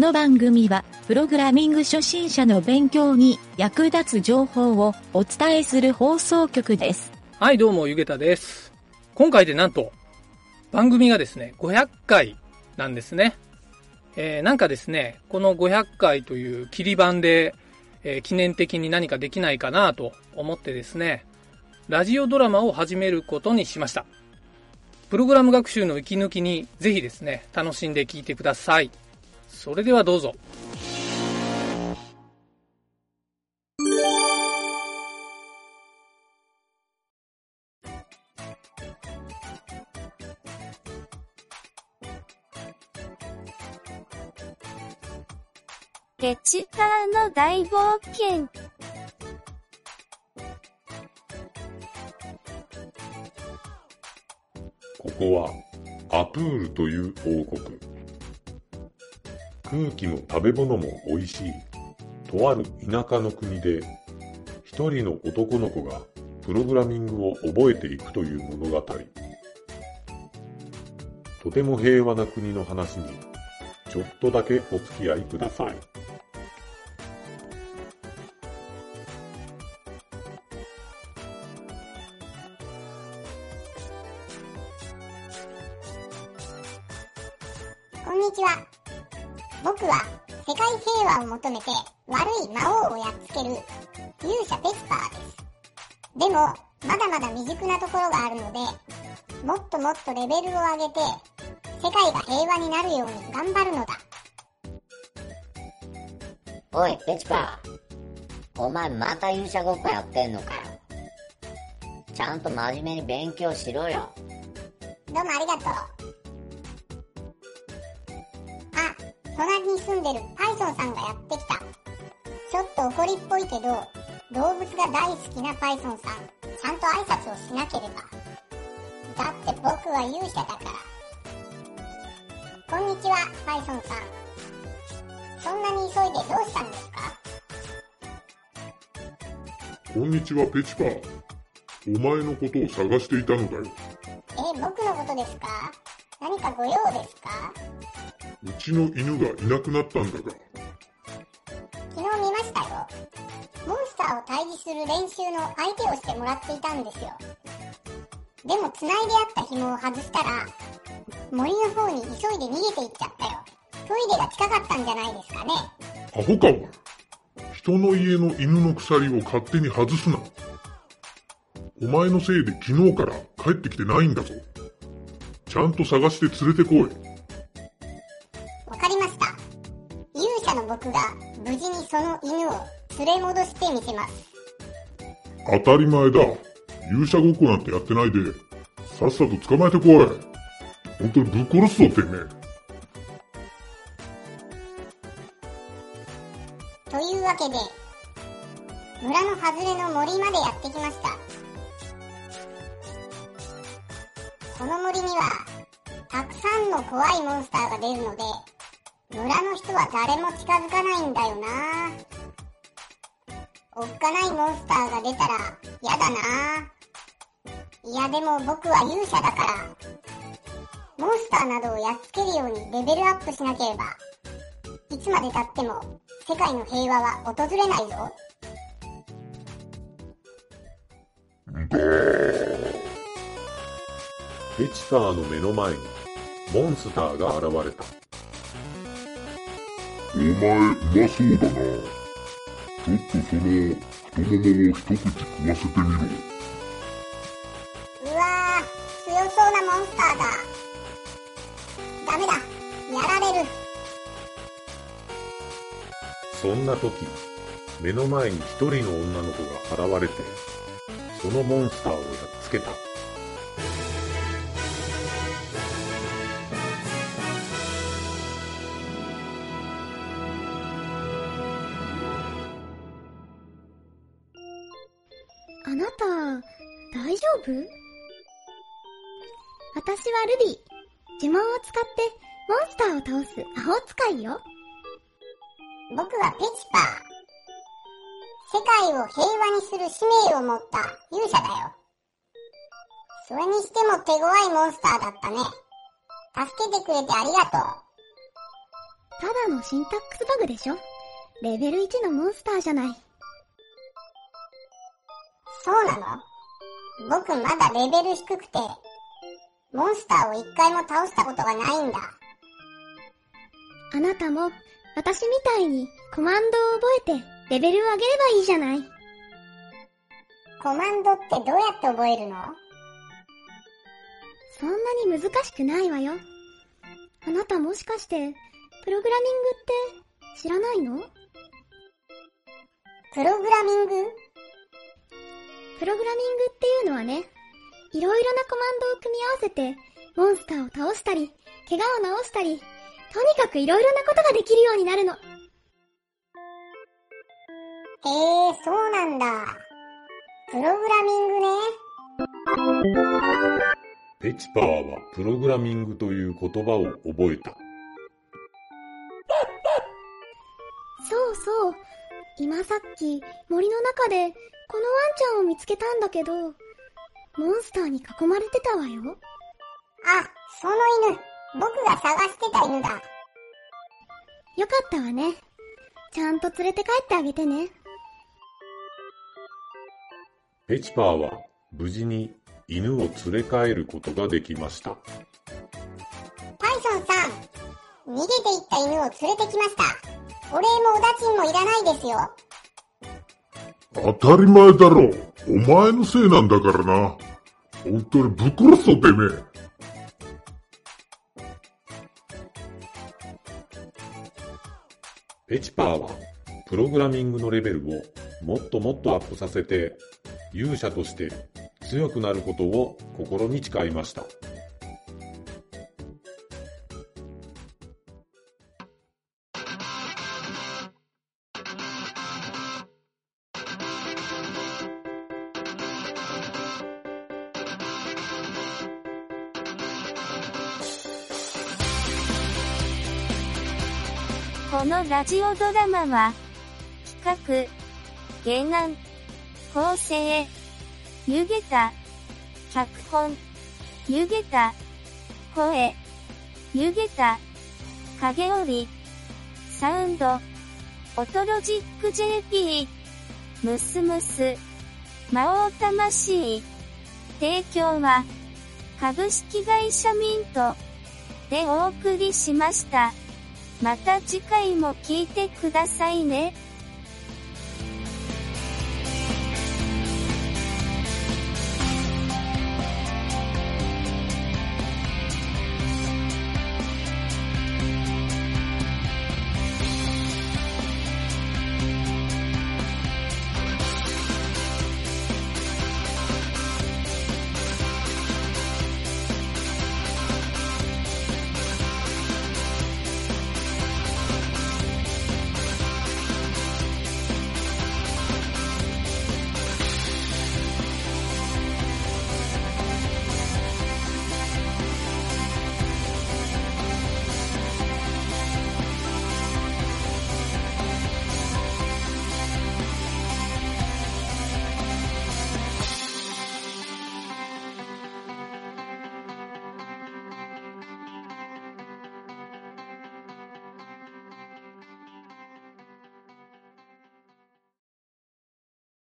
この番組は、プログラミング初心者の勉強に役立つ情報をお伝えする放送局です。はい、どうも、ゆげたです。今回でなんと、番組がですね、500回なんですね。えー、なんかですね、この500回という切り板で、えー記念的に何かできないかなと思ってですね、ラジオドラマを始めることにしました。プログラム学習の息抜きにぜひですね、楽しんで聞いてください。それではどうぞ。ケチカーの大冒険。ここはアプールという王国。空気も食べ物も美味しい。とある田舎の国で、一人の男の子がプログラミングを覚えていくという物語。とても平和な国の話に、ちょっとだけお付き合いください。こんにちは。僕は世界平和を求めて悪い魔王をやっつける勇者ペスパーです。でも、まだまだ未熟なところがあるので、もっともっとレベルを上げて、世界が平和になるように頑張るのだ。おい、ペチパー。お前また勇者ごっこやってんのかよ。ちゃんと真面目に勉強しろよ。どうもありがとう。住んでるパイソンさんがやってきた。ちょっと怒りっぽいけど、動物が大好きなパイソンさん、ちゃんと挨拶をしなければ。だって僕は勇者だから。こんにちは、パイソンさん。そんなに急いでどうしたんですか？こんにちは、ペチパー。お前のことを探していたのだよ。え、僕のことですか？何かご用ですか？うちの犬がいなくなったんだが、昨日見ましたよ。モンスターを退治する練習の相手をしてもらっていたんですよ。でも繋いであった紐を外したら、森の方に急いで逃げていっちゃったよ。トイレが近かったんじゃないですかね。アホかお前。人の家の犬の鎖を勝手に外すな。お前のせいで昨日から帰ってきてないんだぞ。ちゃんと探して連れてこい。わかりました。勇者の僕が無事にその犬を連れ戻してみせます。当たり前だ。勇者ごっこなんてやってないで、さっさと捕まえてこい。本当にぶっ殺すぞってめえ。というわけで、村の外れの森までやってきました。この森には、たくさんの怖いモンスターが出るので、村の人は誰も近づかないんだよなおっかないモンスターが出たら嫌だないやでも僕は勇者だから、モンスターなどをやっつけるようにレベルアップしなければ、いつまで経っても世界の平和は訪れないぞ。ペチパーの目の前に、モンスターが現れた。お前、うまそうだな。ちょっとその、太ももを一口食わせてみろ。うわー、強そうなモンスターだ。ダメだ、やられる。そんな時、目の前に一人の女の子が現れて、そのモンスターをやっつけた。私はルビー。呪文を使ってモンスターを倒す魔法使いよ。僕はペチパー。世界を平和にする使命を持った勇者だよ。それにしても手強いモンスターだったね。助けてくれてありがとう。ただのシンタックスバグでしょ？レベル1のモンスターじゃない。そうなの？僕まだレベル低くて、モンスターを一回も倒したことがないんだ。あなたも、私みたいにコマンドを覚えてレベルを上げればいいじゃない。コマンドってどうやって覚えるの？そんなに難しくないわよ。あなたもしかして、プログラミングって知らないの？プログラミング？プログラミングっていうのはね、いろいろなコマンドを組み合わせて、モンスターを倒したり、怪我を治したり、とにかくいろいろなことができるようになるの。へえ、そうなんだ。プログラミングね。ペチパーはプログラミングという言葉を覚えた。そうそう。今さっき森の中でこのワンちゃんを見つけたんだけど、モンスターに囲まれてたわよ。あ、その犬。僕が探してた犬だ。よかったわね。ちゃんと連れて帰ってあげてね。ペチパーは無事に犬を連れ帰ることができました。パイソンさん、逃げていった犬を連れてきました。お礼もおだちんもいらないですよ。当たり前だろ。お前のせいなんだからな。本当にぶっ殺すぞ、てめえ。ペチパーはプログラミングのレベルをもっともっとアップさせて勇者として強くなることを心に誓いました。このラジオドラマは、企画、原案、構成、湯げた、脚本、湯げた、声、湯げた、影織、サウンド、オトロジック JP、ムスムス、魔王魂、提供は、株式会社ミント、でお送りしました。また次回も聞いてくださいね。